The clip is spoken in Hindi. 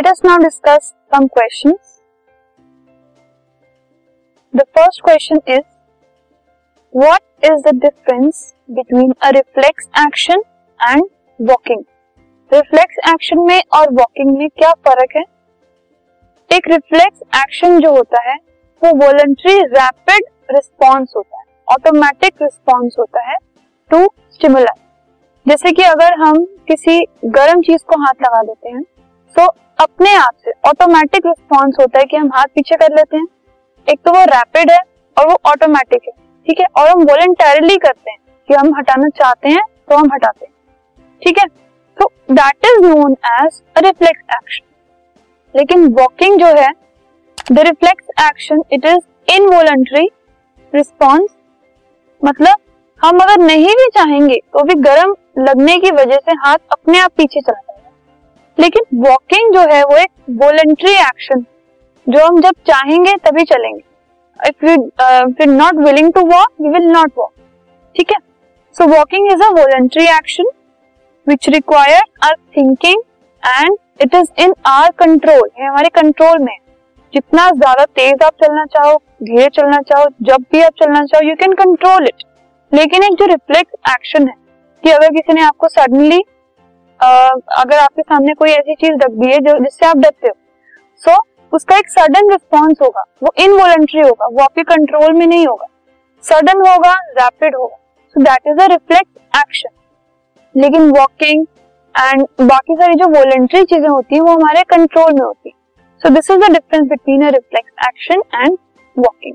Let us now discuss some questions. The first question is, What is the difference between a reflex action and walking? Reflex action में और वॉकिंग में क्या फ़र्क है एक रिफ्लेक्स एक्शन जो होता है, वो वॉलंटरी रैपिड रिस्पॉन्स होता है ऑटोमेटिक रिस्पॉन्स होता है टू स्टिमुलस जैसे कि अगर हम किसी गर्म चीज़ को हाथ लगा देते हैं तो अपने आप से ऑटोमेटिक रिस्पॉन्स होता है कि हम हाथ पीछे कर लेते हैं। एक तो वो रैपिड है और वो ऑटोमेटिक है, ठीक है? और हम वॉलेंटरली करते हैं कि हम हटाना चाहते हैं तो हम हटाते हैं, ठीक है? तो that is known as reflex action लेकिन वॉकिंग जो है the reflex action it is involuntary response मतलब हम अगर नहीं भी चाहेंगे तो भी गर्म लगने की वजह से हाथ अपने आप पीछे चला लेकिन वॉकिंग जो है वो एक वॉलेंट्री एक्शन जो हम जब चाहेंगे तभी चलेंगे। If you not willing to walk we will not walk ठीक है? So walking is a voluntary action which require our thinking and it is in our control ये हमारे कंट्रोल में जितना ज़्यादा तेज आप चलना चाहो, धीरे चलना चाहो, जब भी आप चलना चाहो यू कैन कंट्रोल इट लेकिन एक जो रिफ्लेक्स एक्शन है कि अगर किसी ने आपको सडनली अगर आपके सामने कोई ऐसी चीज़ रख दी है जो जिससे आप डरते हो सो so, उसका एक सडन रिस्पॉन्स होगा वो इनवॉलेंट्री होगा वो आपके कंट्रोल में नहीं होगा। सडन होगा रैपिड होगा। So that is a reflex action लेकिन वॉकिंग एंड बाकी सारी जो वॉलेंट्री चीज़ें होती है वो हमारे कंट्रोल में होती है। So this is the difference between a reflex action and walking